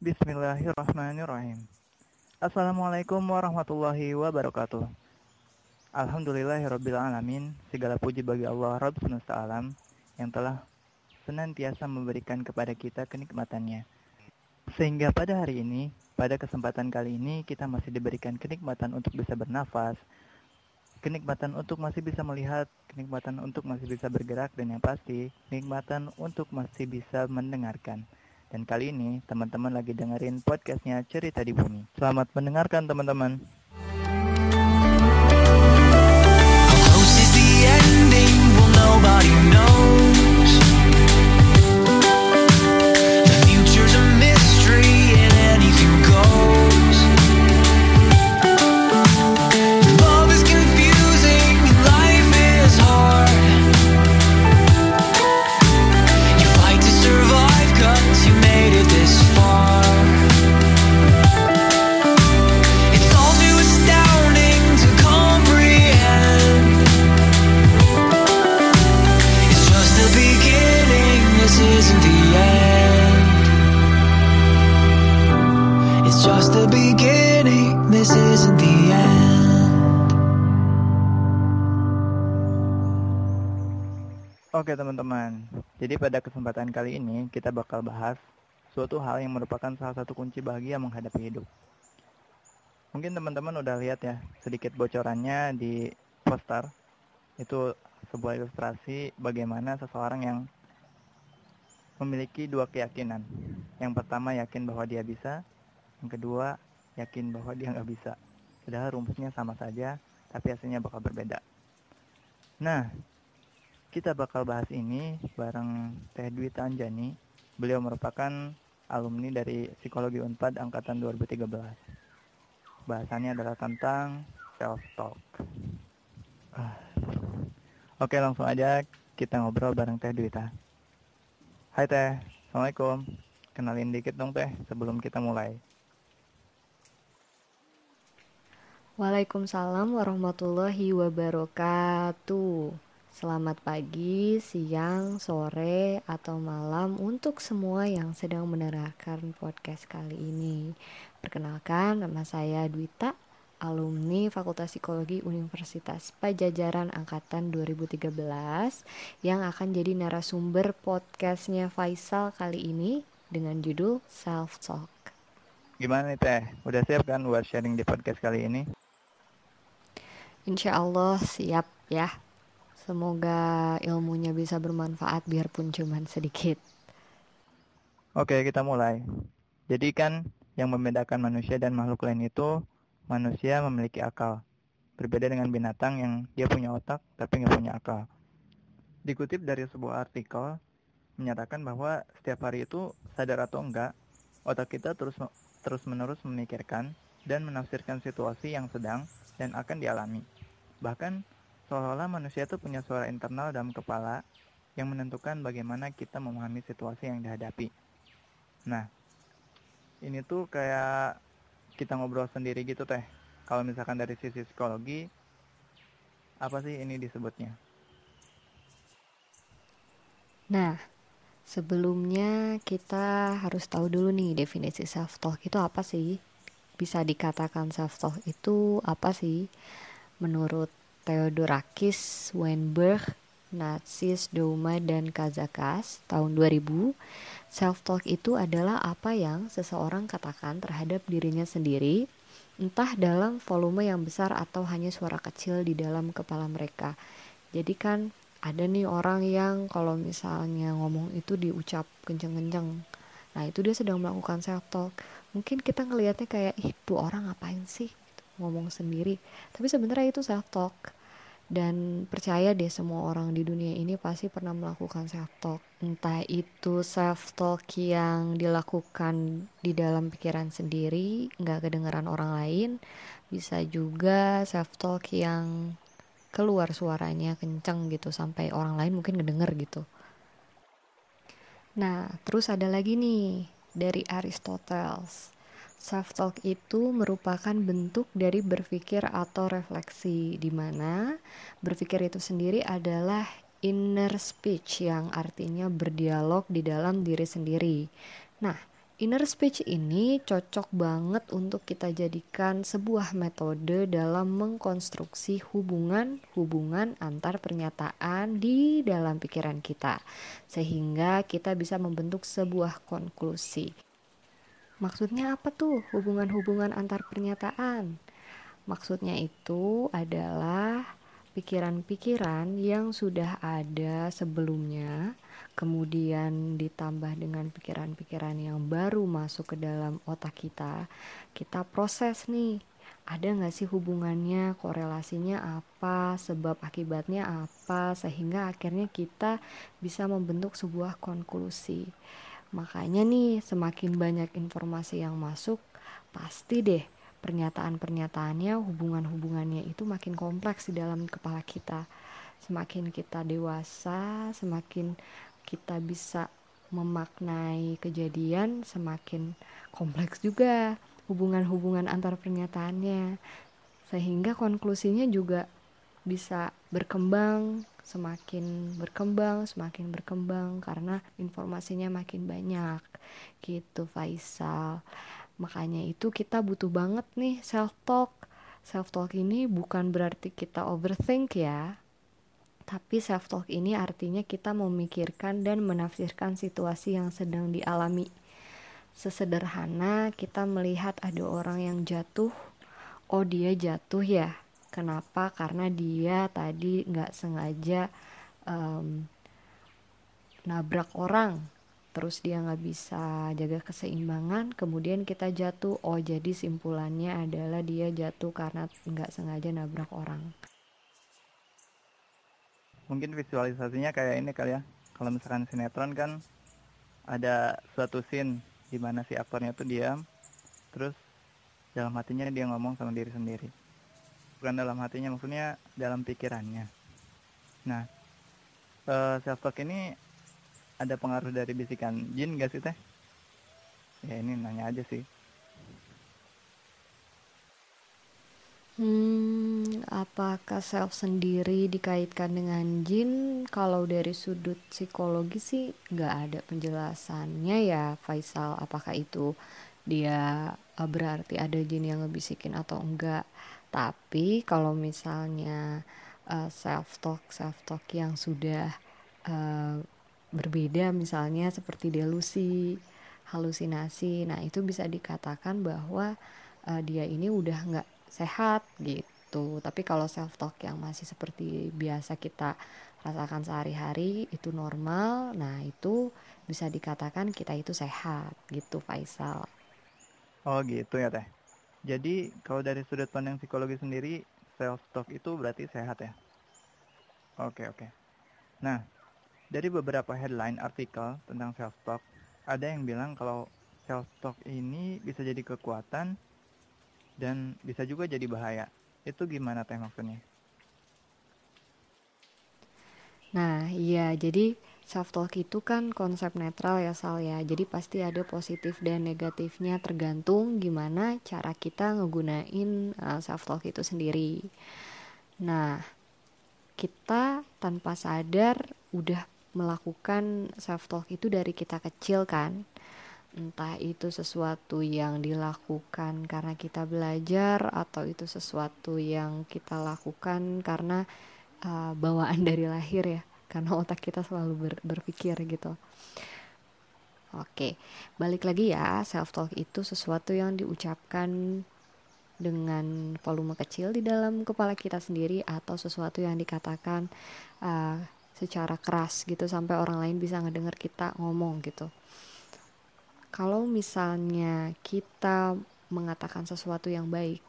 Bismillahirrahmanirrahim. Assalamualaikum warahmatullahi wabarakatuh. Alhamdulillahirrabbilalamin. Segala puji bagi Allah Rabb semesta alam yang telah senantiasa memberikan kepada kita kenikmatannya. Sehingga pada hari ini, pada kesempatan kali ini kita masih diberikan kenikmatan untuk bisa bernafas, kenikmatan untuk masih bisa melihat, kenikmatan untuk masih bisa bergerak, dan yang pasti, kenikmatan untuk masih bisa mendengarkan. Dan kali ini teman-teman lagi dengerin podcastnya Cerita di Bumi. Selamat mendengarkan teman-teman. Jadi pada kesempatan kali ini kita bakal bahas suatu hal yang merupakan salah satu kunci bahagia menghadapi hidup. Mungkin teman-teman udah lihat ya sedikit bocorannya di poster. Itu sebuah ilustrasi bagaimana seseorang yang memiliki dua keyakinan. Yang pertama yakin bahwa dia bisa, yang kedua yakin bahwa dia nggak bisa. Padahal rumusnya sama saja, tapi hasilnya bakal berbeda. Nah, kita bakal bahas ini bareng Teh Dwi Anjani. Beliau merupakan alumni dari Psikologi Unpad angkatan 2013. Bahasannya adalah tentang self talk. Ah. Oke, langsung aja kita ngobrol bareng Teh Dwi Hai Teh, Assalamualaikum. Kenalin dikit dong Teh sebelum kita mulai. Waalaikumsalam warahmatullahi wabarakatuh. Selamat pagi, siang, sore, atau malam untuk semua yang sedang mendengarkan podcast kali ini. Perkenalkan, nama saya Dwita, alumni Fakultas Psikologi Universitas Pajajaran Angkatan 2013 yang akan jadi narasumber podcastnya Faisal kali ini dengan judul Self Talk. Gimana nih Teh? Udah siap kan buat sharing di podcast kali ini? Insya Allah siap ya. Semoga ilmunya bisa bermanfaat biarpun cuma sedikit. Oke, kita mulai. Jadi kan yang membedakan manusia dan makhluk lain itu manusia memiliki akal. Berbeda dengan binatang yang dia punya otak tapi nggak punya akal. Dikutip dari sebuah artikel menyatakan bahwa setiap hari itu sadar atau enggak, otak kita terus terus menerus memikirkan dan menafsirkan situasi yang sedang dan akan dialami. Bahkan Seolah-olah manusia itu punya suara internal dalam kepala yang menentukan bagaimana kita memahami situasi yang dihadapi. Nah, ini tuh kayak kita ngobrol sendiri gitu teh. Kalau misalkan dari sisi psikologi, apa sih ini disebutnya? Nah, sebelumnya kita harus tahu dulu nih definisi self talk itu apa sih? Bisa dikatakan self talk itu apa sih? Menurut Theodorakis, Weinberg, Natsis, Douma, dan Kazakas tahun 2000, self-talk itu adalah apa yang seseorang katakan terhadap dirinya sendiri, entah dalam volume yang besar atau hanya suara kecil di dalam kepala mereka. Jadi kan ada nih orang yang kalau misalnya ngomong itu diucap kenceng-kenceng. Nah itu dia sedang melakukan self-talk. Mungkin kita ngelihatnya kayak, ih tuh orang ngapain sih ngomong sendiri. Tapi sebenarnya itu self-talk. Dan percaya deh semua orang di dunia ini pasti pernah melakukan self talk entah itu self talk yang dilakukan di dalam pikiran sendiri nggak kedengeran orang lain bisa juga self talk yang keluar suaranya kenceng gitu sampai orang lain mungkin ngedenger gitu. Nah terus ada lagi nih dari Aristoteles Self-talk itu merupakan bentuk dari berpikir atau refleksi, di mana berpikir itu sendiri adalah inner speech yang artinya berdialog di dalam diri sendiri. Nah, Inner speech ini cocok banget untuk kita jadikan sebuah metode dalam mengkonstruksi hubungan-hubungan antar pernyataan di dalam pikiran kita, sehingga kita bisa membentuk sebuah konklusi. Maksudnya apa tuh? Hubungan-hubungan antar pernyataan? Maksudnya itu adalah pikiran-pikiran yang sudah ada sebelumnya kemudian ditambah dengan pikiran-pikiran yang baru masuk ke dalam otak kita, kita proses nih, ada nggak sih hubungannya, korelasinya apa, sebab akibatnya apa, sehingga akhirnya kita bisa membentuk sebuah konklusi. Makanya nih, semakin banyak informasi yang masuk, pasti deh pernyataan-pernyataannya, hubungan-hubungannya itu makin kompleks di dalam kepala kita. Semakin kita dewasa, semakin kita bisa memaknai kejadian semakin kompleks juga hubungan-hubungan antar pernyataannya sehingga konklusinya juga bisa berkembang semakin berkembang semakin berkembang karena informasinya makin banyak gitu Faisal makanya itu kita butuh banget nih self talk self talk ini bukan berarti kita overthink ya tapi self talk ini artinya kita memikirkan dan menafsirkan situasi yang sedang dialami. Sesederhana kita melihat ada orang yang jatuh, oh dia jatuh ya. Kenapa? Karena dia tadi nggak sengaja um, nabrak orang, terus dia nggak bisa jaga keseimbangan, kemudian kita jatuh. Oh jadi simpulannya adalah dia jatuh karena nggak sengaja nabrak orang mungkin visualisasinya kayak ini kali ya kalau misalkan sinetron kan ada suatu scene di mana si aktornya tuh diam terus dalam hatinya dia ngomong sama diri sendiri bukan dalam hatinya maksudnya dalam pikirannya nah uh, self talk ini ada pengaruh dari bisikan jin gak sih teh ya ini nanya aja sih Hmm, apakah self sendiri dikaitkan dengan jin? Kalau dari sudut psikologi sih nggak ada penjelasannya ya, Faisal. Apakah itu dia uh, berarti ada jin yang ngebisikin atau enggak? Tapi kalau misalnya uh, self talk, self talk yang sudah uh, berbeda, misalnya seperti delusi, halusinasi, nah itu bisa dikatakan bahwa uh, dia ini udah nggak sehat gitu. Tapi kalau self talk yang masih seperti biasa kita rasakan sehari-hari itu normal nah itu bisa dikatakan kita itu sehat gitu Faisal. Oh gitu ya teh jadi kalau dari sudut pandang psikologi sendiri self talk itu berarti sehat ya oke oke nah dari beberapa headline artikel tentang self talk ada yang bilang kalau self talk ini bisa jadi kekuatan dan bisa juga jadi bahaya. Itu gimana teh maksudnya? Nah, iya, jadi self talk itu kan konsep netral ya Sal ya. Jadi pasti ada positif dan negatifnya tergantung gimana cara kita ngegunain uh, self talk itu sendiri. Nah, kita tanpa sadar udah melakukan self talk itu dari kita kecil kan entah itu sesuatu yang dilakukan karena kita belajar atau itu sesuatu yang kita lakukan karena uh, bawaan dari lahir ya karena otak kita selalu ber, berpikir gitu. Oke balik lagi ya. Self talk itu sesuatu yang diucapkan dengan volume kecil di dalam kepala kita sendiri atau sesuatu yang dikatakan uh, secara keras gitu sampai orang lain bisa ngedenger kita ngomong gitu. Kalau misalnya kita mengatakan sesuatu yang baik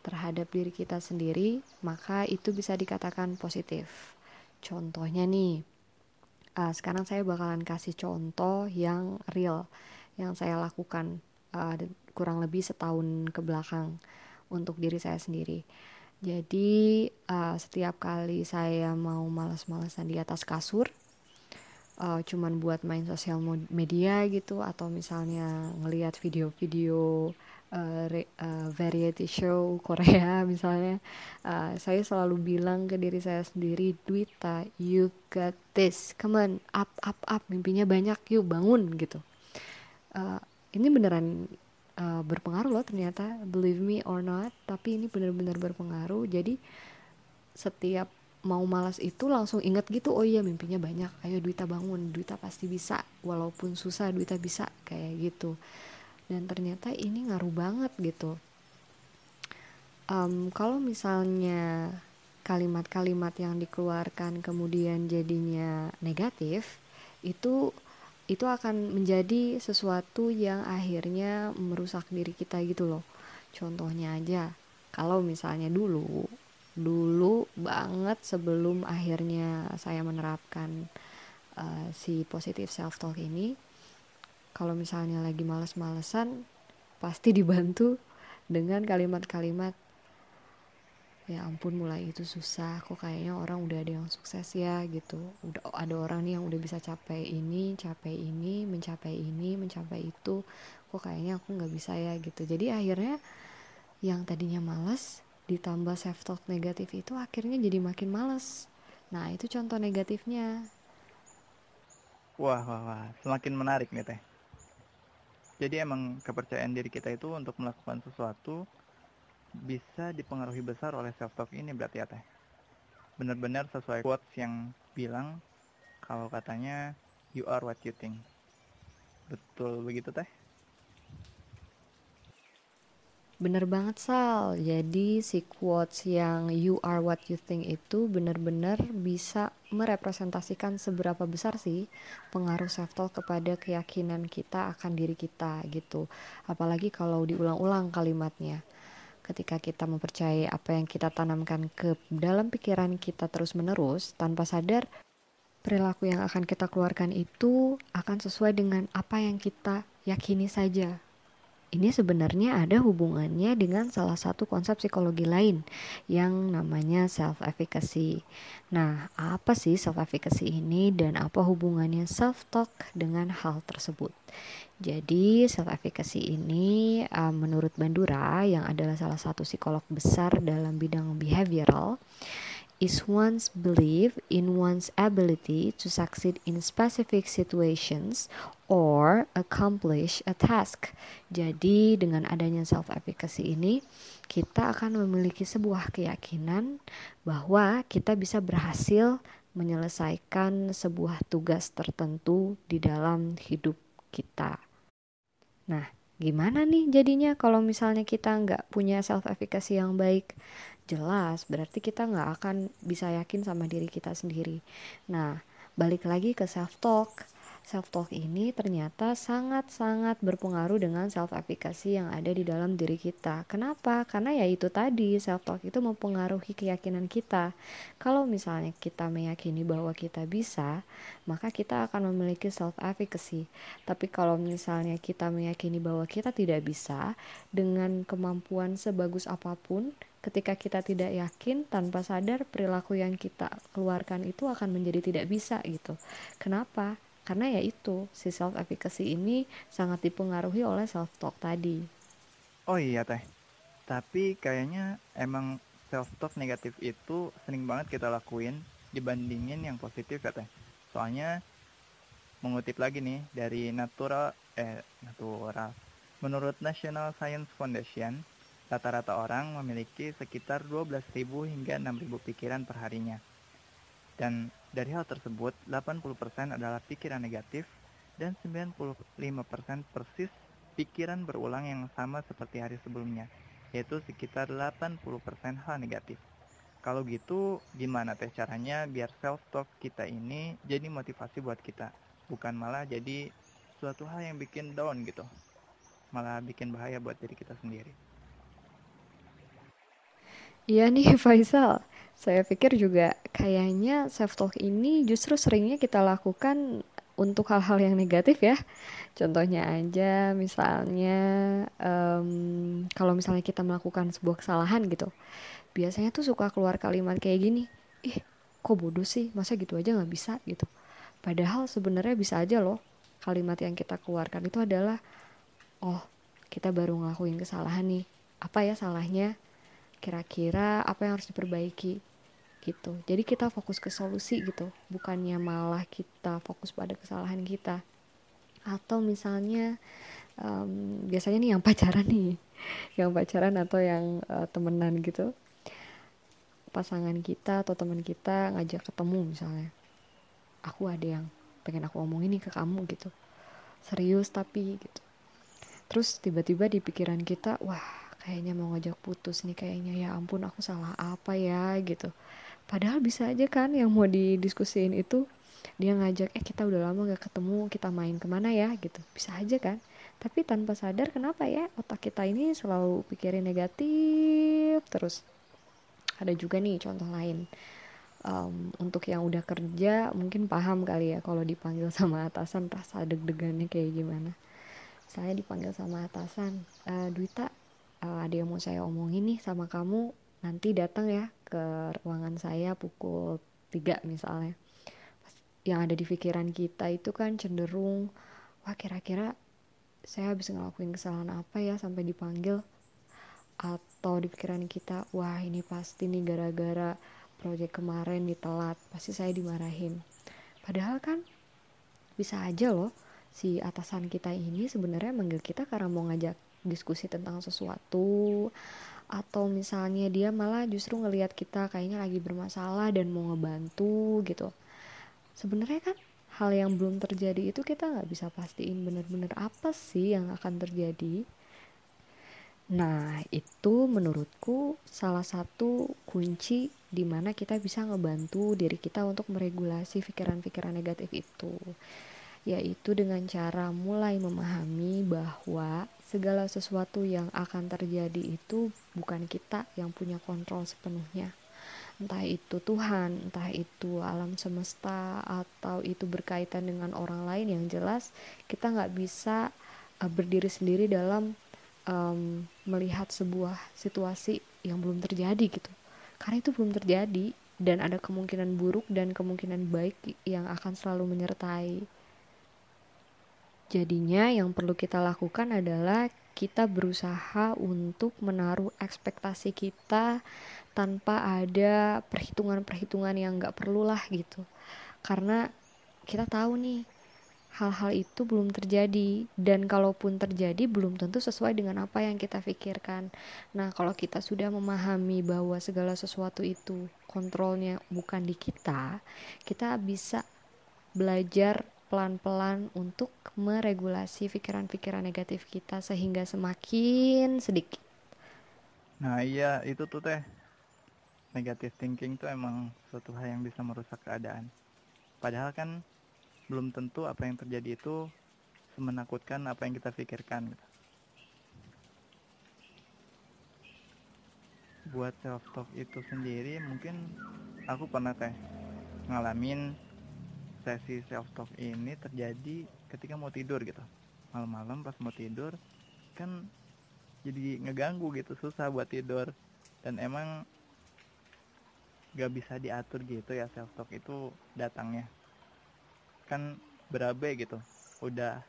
terhadap diri kita sendiri, maka itu bisa dikatakan positif. Contohnya nih, uh, sekarang saya bakalan kasih contoh yang real yang saya lakukan uh, kurang lebih setahun ke belakang untuk diri saya sendiri. Jadi uh, setiap kali saya mau malas-malasan di atas kasur, uh, cuman buat main sosial media gitu atau misalnya ngelihat video-video uh, uh, variety show Korea misalnya. Uh, saya selalu bilang ke diri saya sendiri Dwita you got this. Come on up up up. Mimpinya banyak. Yuk bangun gitu. Uh, ini beneran uh, berpengaruh loh ternyata believe me or not. Tapi ini bener-bener berpengaruh. Jadi setiap mau malas itu langsung inget gitu oh iya mimpinya banyak. Ayo Duita bangun. Duita pasti bisa. Walaupun susah Duita bisa. Kayak gitu dan ternyata ini ngaruh banget gitu. Um, kalau misalnya kalimat-kalimat yang dikeluarkan kemudian jadinya negatif itu itu akan menjadi sesuatu yang akhirnya merusak diri kita gitu loh. Contohnya aja kalau misalnya dulu dulu banget sebelum akhirnya saya menerapkan uh, si positif self talk ini kalau misalnya lagi males-malesan pasti dibantu dengan kalimat-kalimat ya ampun mulai itu susah kok kayaknya orang udah ada yang sukses ya gitu. Udah ada orang nih yang udah bisa capai ini capai ini mencapai ini mencapai itu kok kayaknya aku nggak bisa ya gitu. Jadi akhirnya yang tadinya malas ditambah self talk negatif itu akhirnya jadi makin males. Nah itu contoh negatifnya. Wah wah wah semakin menarik nih teh jadi emang kepercayaan diri kita itu untuk melakukan sesuatu bisa dipengaruhi besar oleh self talk ini berarti ya teh? Benar-benar sesuai quotes yang bilang kalau katanya you are what you think. Betul begitu teh Bener banget Sal, jadi si quotes yang you are what you think itu bener-bener bisa merepresentasikan seberapa besar sih pengaruh self-talk kepada keyakinan kita akan diri kita gitu. Apalagi kalau diulang-ulang kalimatnya. Ketika kita mempercayai apa yang kita tanamkan ke dalam pikiran kita terus-menerus tanpa sadar, perilaku yang akan kita keluarkan itu akan sesuai dengan apa yang kita yakini saja ini sebenarnya ada hubungannya dengan salah satu konsep psikologi lain yang namanya self efficacy. Nah, apa sih self efficacy ini dan apa hubungannya self talk dengan hal tersebut? Jadi, self efficacy ini uh, menurut Bandura yang adalah salah satu psikolog besar dalam bidang behavioral is one's belief in one's ability to succeed in specific situations or accomplish a task. Jadi, dengan adanya self efficacy ini, kita akan memiliki sebuah keyakinan bahwa kita bisa berhasil menyelesaikan sebuah tugas tertentu di dalam hidup kita. Nah, gimana nih jadinya kalau misalnya kita nggak punya self efficacy yang baik? Jelas berarti kita nggak akan bisa yakin sama diri kita sendiri. Nah balik lagi ke self talk self talk ini ternyata sangat-sangat berpengaruh dengan self efficacy yang ada di dalam diri kita. Kenapa? Karena ya itu tadi self talk itu mempengaruhi keyakinan kita. Kalau misalnya kita meyakini bahwa kita bisa, maka kita akan memiliki self efficacy. Tapi kalau misalnya kita meyakini bahwa kita tidak bisa dengan kemampuan sebagus apa pun, ketika kita tidak yakin tanpa sadar perilaku yang kita keluarkan itu akan menjadi tidak bisa gitu kenapa karena ya itu si self efficacy ini sangat dipengaruhi oleh self talk tadi. Oh iya teh. Tapi kayaknya emang self talk negatif itu sering banget kita lakuin dibandingin yang positif ya teh. Soalnya mengutip lagi nih dari natural eh natural menurut National Science Foundation Rata-rata orang memiliki sekitar 12.000 hingga 6.000 pikiran perharinya. Dan dari hal tersebut, 80% adalah pikiran negatif dan 95% persis pikiran berulang yang sama seperti hari sebelumnya, yaitu sekitar 80% hal negatif. Kalau gitu, gimana teh caranya biar self-talk kita ini jadi motivasi buat kita, bukan malah jadi suatu hal yang bikin down gitu, malah bikin bahaya buat diri kita sendiri. Iya nih Faisal, saya pikir juga kayaknya self talk ini justru seringnya kita lakukan untuk hal-hal yang negatif ya. Contohnya aja misalnya um, kalau misalnya kita melakukan sebuah kesalahan gitu, biasanya tuh suka keluar kalimat kayak gini, ih kok bodoh sih, masa gitu aja nggak bisa gitu. Padahal sebenarnya bisa aja loh kalimat yang kita keluarkan itu adalah, oh kita baru ngelakuin kesalahan nih, apa ya salahnya? Kira-kira apa yang harus diperbaiki gitu. Jadi kita fokus ke solusi gitu. Bukannya malah kita fokus pada kesalahan kita. Atau misalnya um, biasanya nih yang pacaran nih yang pacaran atau yang uh, temenan gitu. Pasangan kita atau teman kita ngajak ketemu misalnya. Aku ada yang pengen aku omongin nih ke kamu gitu. Serius tapi gitu. Terus tiba-tiba di pikiran kita wah kayaknya mau ngajak putus nih kayaknya. Ya ampun aku salah apa ya gitu. Padahal bisa aja kan yang mau didiskusiin itu dia ngajak eh kita udah lama gak ketemu kita main ke mana ya? Gitu. Bisa aja kan. Tapi tanpa sadar kenapa ya otak kita ini selalu pikirin negatif terus. Ada juga nih contoh lain. Um, untuk yang udah kerja mungkin paham kali ya kalau dipanggil sama atasan rasa deg-degannya kayak gimana. Saya dipanggil sama atasan e, Duita uh, ada yang mau saya omongin nih sama kamu nanti datang ya ke ruangan saya pukul 3 misalnya. Yang ada di pikiran kita itu kan cenderung wah kira-kira saya habis ngelakuin kesalahan apa ya sampai dipanggil? Atau di pikiran kita wah ini pasti nih gara-gara proyek kemarin ditelat pasti saya dimarahin. Padahal kan bisa aja loh si atasan kita ini sebenarnya manggil kita karena mau ngajak diskusi tentang sesuatu atau misalnya dia malah justru ngelihat kita kayaknya lagi bermasalah dan mau ngebantu gitu sebenarnya kan hal yang belum terjadi itu kita nggak bisa pastiin bener-bener apa sih yang akan terjadi Nah, itu menurutku salah satu kunci di mana kita bisa ngebantu diri kita untuk meregulasi pikiran-pikiran negatif itu. Yaitu dengan cara mulai memahami bahwa segala sesuatu yang akan terjadi itu bukan kita yang punya kontrol sepenuhnya. Entah itu Tuhan, entah itu alam semesta, atau itu berkaitan dengan orang lain yang jelas kita nggak bisa uh, berdiri sendiri dalam um, melihat sebuah situasi yang belum terjadi gitu karena itu belum terjadi dan ada kemungkinan buruk dan kemungkinan baik yang akan selalu menyertai jadinya yang perlu kita lakukan adalah kita berusaha untuk menaruh ekspektasi kita tanpa ada perhitungan-perhitungan yang nggak perlulah gitu karena kita tahu nih hal-hal itu belum terjadi dan kalaupun terjadi belum tentu sesuai dengan apa yang kita pikirkan. Nah, kalau kita sudah memahami bahwa segala sesuatu itu kontrolnya bukan di kita, kita bisa belajar pelan-pelan untuk meregulasi pikiran-pikiran negatif kita sehingga semakin sedikit. Nah, iya itu tuh teh. Negative thinking tuh emang suatu hal yang bisa merusak keadaan. Padahal kan belum tentu apa yang terjadi itu semenakutkan apa yang kita pikirkan gitu. buat self talk itu sendiri mungkin aku pernah kayak ngalamin sesi self talk ini terjadi ketika mau tidur gitu. Malam-malam pas mau tidur kan jadi ngeganggu gitu susah buat tidur. Dan emang gak bisa diatur gitu ya self talk itu datangnya. Kan berabe gitu udah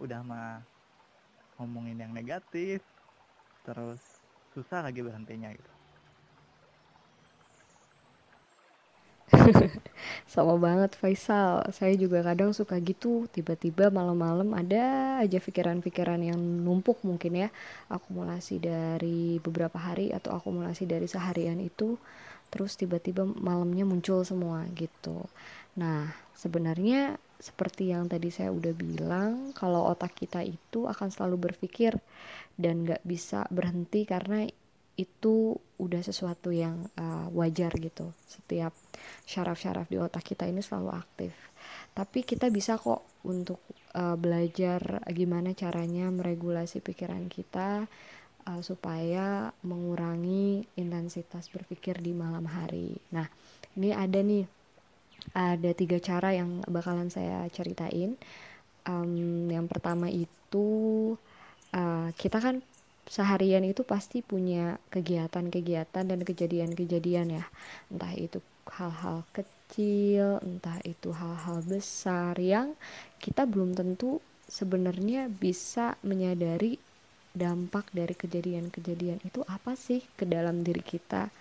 udah mah ngomongin yang negatif terus susah lagi berhentinya gitu sama banget Faisal. Saya juga kadang suka gitu tiba-tiba malam-malam ada aja pikiran-pikiran yang numpuk mungkin ya akumulasi dari beberapa hari atau akumulasi dari seharian itu terus tiba-tiba malamnya muncul semua gitu. Nah, sebenarnya seperti yang tadi saya udah bilang, kalau otak kita itu akan selalu berpikir dan gak bisa berhenti karena itu udah sesuatu yang uh, wajar gitu. Setiap syaraf-syaraf di otak kita ini selalu aktif. Tapi kita bisa kok untuk uh, belajar gimana caranya meregulasi pikiran kita uh, supaya mengurangi intensitas berpikir di malam hari. Nah, ini ada nih ada tiga cara yang bakalan saya ceritain um, yang pertama itu uh, kita kan seharian itu pasti punya kegiatan-kegiatan dan kejadian-kejadian ya entah itu hal-hal kecil entah itu hal-hal besar yang kita belum tentu sebenarnya bisa menyadari dampak dari kejadian-kejadian itu apa sih ke dalam diri kita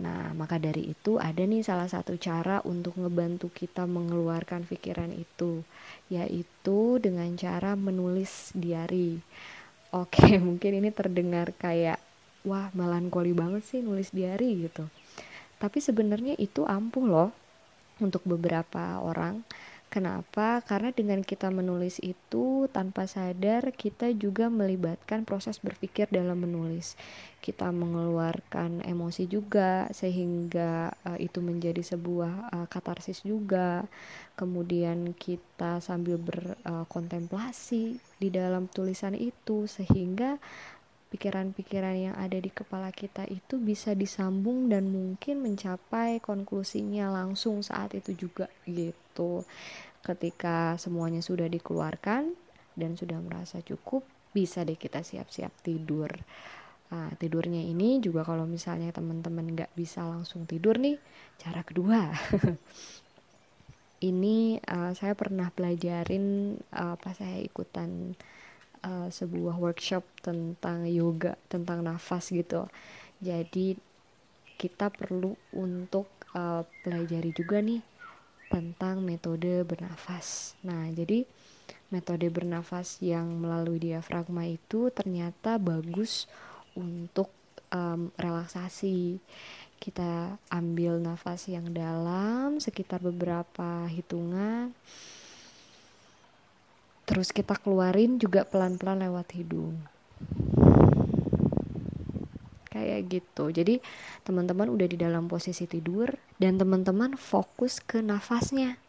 Nah, maka dari itu ada nih salah satu cara untuk ngebantu kita mengeluarkan pikiran itu, yaitu dengan cara menulis diary. Oke, mungkin ini terdengar kayak wah melankoli banget sih nulis diary gitu. Tapi sebenarnya itu ampuh loh untuk beberapa orang Kenapa? Karena dengan kita menulis itu tanpa sadar kita juga melibatkan proses berpikir dalam menulis. Kita mengeluarkan emosi juga sehingga uh, itu menjadi sebuah uh, katarsis juga. Kemudian kita sambil berkontemplasi uh, di dalam tulisan itu sehingga pikiran-pikiran yang ada di kepala kita itu bisa disambung dan mungkin mencapai konklusinya langsung saat itu juga gitu. Ketika semuanya sudah dikeluarkan dan sudah merasa cukup, bisa deh kita siap-siap tidur. Nah, tidurnya ini juga kalau misalnya teman-teman nggak bisa langsung tidur nih, cara kedua. ini uh, saya pernah pelajarin uh, pas saya ikutan uh, sebuah workshop tentang yoga tentang nafas gitu jadi kita perlu untuk uh, pelajari juga nih tentang metode bernafas. Nah jadi metode bernafas yang melalui diafragma itu ternyata bagus untuk um, relaksasi. Kita ambil nafas yang dalam sekitar beberapa hitungan. Terus kita keluarin juga pelan-pelan lewat hidung kayak gitu. Jadi teman-teman udah di dalam posisi tidur dan teman-teman fokus ke nafasnya.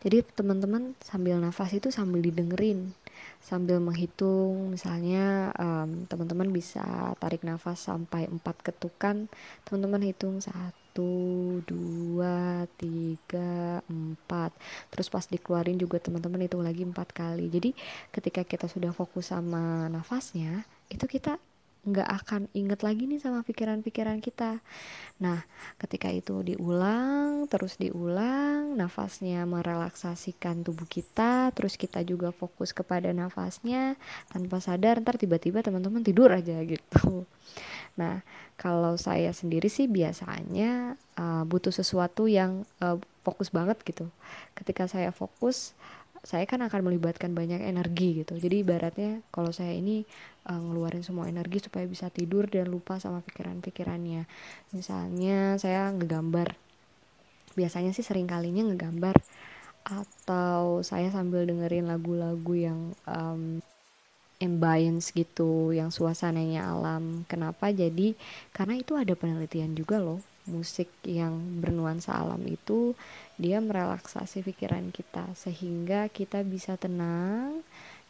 Jadi teman-teman sambil nafas itu sambil didengerin sambil menghitung. Misalnya um, teman-teman bisa tarik nafas sampai empat ketukan. Teman-teman hitung satu dua tiga empat. Terus pas dikeluarin juga teman-teman hitung lagi empat kali. Jadi ketika kita sudah fokus sama nafasnya itu kita nggak akan inget lagi nih sama pikiran-pikiran kita. Nah, ketika itu diulang, terus diulang, nafasnya merelaksasikan tubuh kita, terus kita juga fokus kepada nafasnya tanpa sadar, ntar tiba-tiba teman-teman tidur aja gitu. Nah, kalau saya sendiri sih biasanya uh, butuh sesuatu yang uh, fokus banget gitu. Ketika saya fokus, saya kan akan melibatkan banyak energi gitu. Jadi ibaratnya kalau saya ini uh, ngeluarin semua energi supaya bisa tidur dan lupa sama pikiran-pikirannya. Misalnya saya ngegambar. Biasanya sih sering kalinya ngegambar atau saya sambil dengerin lagu-lagu yang um, ambience gitu yang suasananya alam. Kenapa? Jadi karena itu ada penelitian juga loh musik yang bernuansa alam itu dia merelaksasi pikiran kita sehingga kita bisa tenang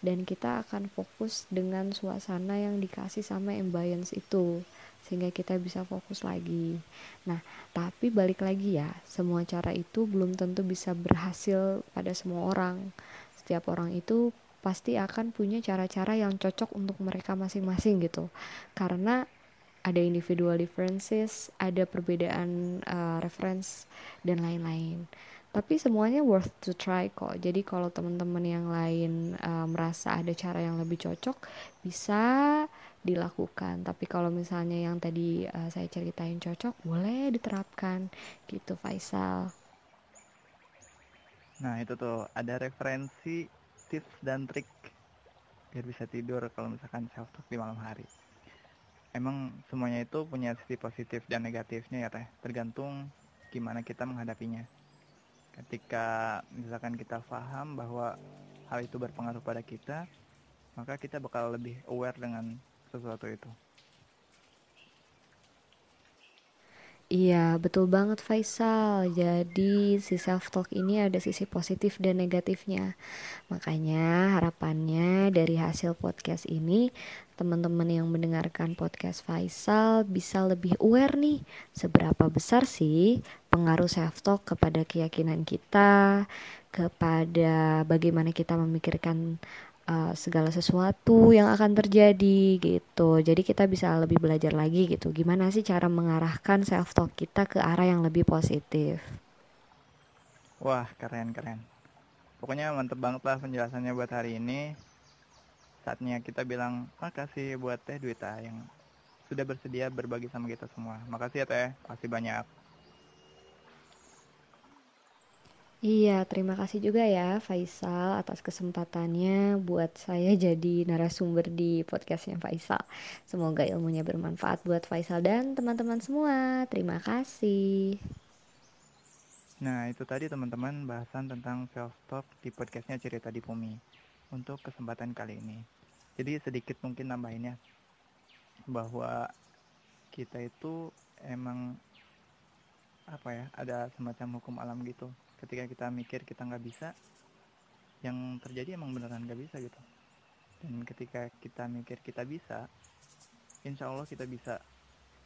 dan kita akan fokus dengan suasana yang dikasih sama ambience itu sehingga kita bisa fokus lagi. Nah, tapi balik lagi ya, semua cara itu belum tentu bisa berhasil pada semua orang. Setiap orang itu pasti akan punya cara-cara yang cocok untuk mereka masing-masing gitu. Karena ada individual differences, ada perbedaan uh, reference dan lain-lain. Tapi semuanya worth to try kok. Jadi kalau teman-teman yang lain uh, merasa ada cara yang lebih cocok, bisa dilakukan. Tapi kalau misalnya yang tadi uh, saya ceritain cocok, boleh diterapkan gitu Faisal. Nah itu tuh ada referensi tips dan trik biar bisa tidur kalau misalkan self talk di malam hari emang semuanya itu punya sisi positif dan negatifnya ya teh? Tergantung gimana kita menghadapinya. Ketika misalkan kita paham bahwa hal itu berpengaruh pada kita maka kita bakal lebih aware dengan sesuatu itu Iya, betul banget Faisal. Jadi si self talk ini ada sisi positif dan negatifnya. Makanya harapannya dari hasil podcast ini teman-teman yang mendengarkan podcast Faisal bisa lebih aware nih seberapa besar sih pengaruh self talk kepada keyakinan kita, kepada bagaimana kita memikirkan uh, segala sesuatu yang akan terjadi gitu. Jadi kita bisa lebih belajar lagi gitu. Gimana sih cara mengarahkan self talk kita ke arah yang lebih positif? Wah, keren keren. Pokoknya mantep banget lah penjelasannya buat hari ini. Saatnya kita bilang makasih buat Teh Duita yang sudah bersedia berbagi sama kita semua. Makasih ya Teh, kasih banyak. Iya, terima kasih juga ya Faisal atas kesempatannya buat saya jadi narasumber di podcastnya Faisal. Semoga ilmunya bermanfaat buat Faisal dan teman-teman semua. Terima kasih. Nah, itu tadi teman-teman bahasan tentang self-talk di podcastnya Cerita di Bumi untuk kesempatan kali ini. Jadi sedikit mungkin nambahinnya bahwa kita itu emang apa ya ada semacam hukum alam gitu ketika kita mikir kita nggak bisa yang terjadi emang beneran nggak bisa gitu. Dan ketika kita mikir kita bisa insya Allah kita bisa.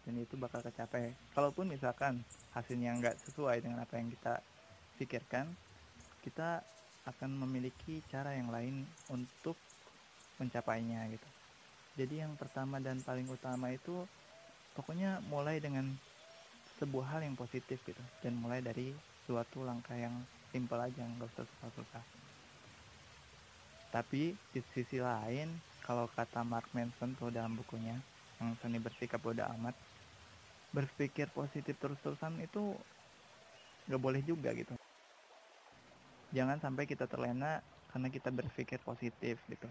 Dan itu bakal kecapai. Kalaupun misalkan hasilnya nggak sesuai dengan apa yang kita pikirkan kita akan memiliki cara yang lain untuk mencapainya gitu. Jadi yang pertama dan paling utama itu pokoknya mulai dengan sebuah hal yang positif gitu. Dan mulai dari suatu langkah yang simpel aja nggak usah susah-susah. Tapi di sisi lain kalau kata Mark Manson tuh dalam bukunya yang seni bersikap bodoh amat berpikir positif terus-terusan itu nggak boleh juga gitu. Jangan sampai kita terlena karena kita berpikir positif gitu.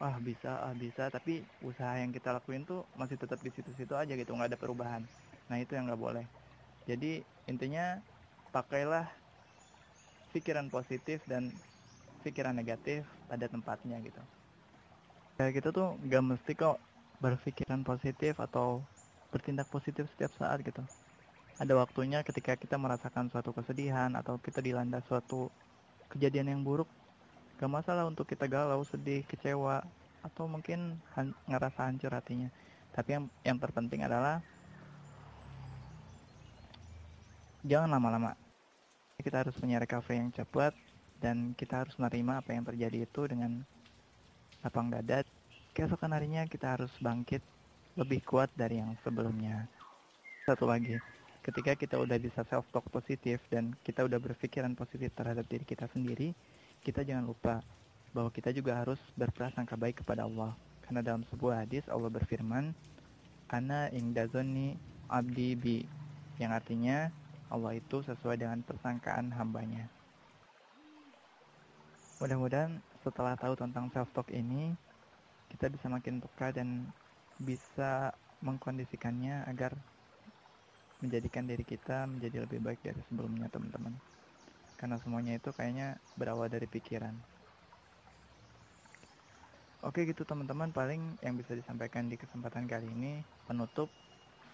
Ah bisa ah bisa tapi usaha yang kita lakuin tuh masih tetap di situ-situ aja gitu nggak ada perubahan. Nah itu yang nggak boleh. Jadi intinya pakailah pikiran positif dan pikiran negatif pada tempatnya gitu. Kayak gitu tuh gak mesti kok berpikiran positif atau bertindak positif setiap saat gitu. Ada waktunya ketika kita merasakan suatu kesedihan atau kita dilanda suatu kejadian yang buruk gak masalah untuk kita galau sedih kecewa atau mungkin han ngerasa hancur hatinya. Tapi yang yang terpenting adalah jangan lama-lama. Kita harus punya recovery yang cepat dan kita harus menerima apa yang terjadi itu dengan lapang dada. Keesokan harinya kita harus bangkit lebih kuat dari yang sebelumnya. Satu lagi ketika kita udah bisa self talk positif dan kita udah berpikiran positif terhadap diri kita sendiri kita jangan lupa bahwa kita juga harus berprasangka baik kepada Allah. Karena dalam sebuah hadis Allah berfirman ana ingdazoni abdi bi yang artinya Allah itu sesuai dengan persangkaan hambanya. Mudah-mudahan setelah tahu tentang self-talk ini, kita bisa makin peka dan bisa mengkondisikannya agar menjadikan diri kita menjadi lebih baik dari sebelumnya teman-teman. Karena semuanya itu kayaknya berawal dari pikiran. Oke gitu teman-teman, paling yang bisa disampaikan di kesempatan kali ini penutup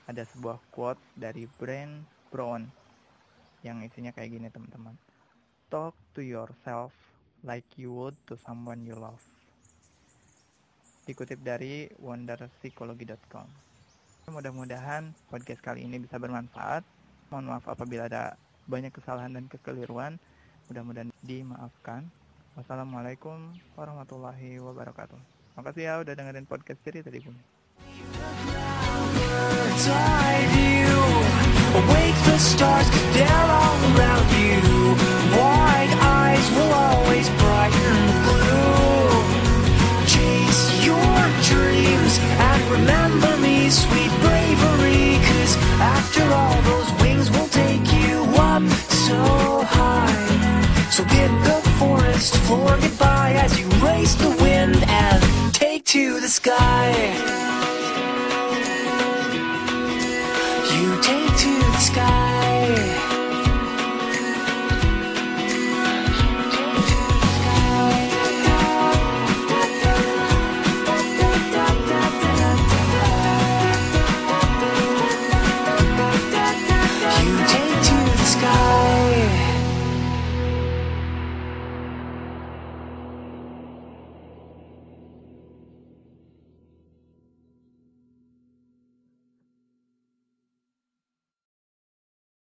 ada sebuah quote dari Brian Brown yang isinya kayak gini teman-teman. Talk to yourself like you would to someone you love. Dikutip dari wonderpsychology.com. Mudah-mudahan podcast kali ini bisa bermanfaat. Mohon maaf apabila ada banyak kesalahan dan kekeliruan. Mudah-mudahan dimaafkan. Wassalamualaikum warahmatullahi wabarakatuh. Makasih ya udah dengerin podcast cerita di bumi. Awake the stars cause they're all around you. Wide eyes will always brighten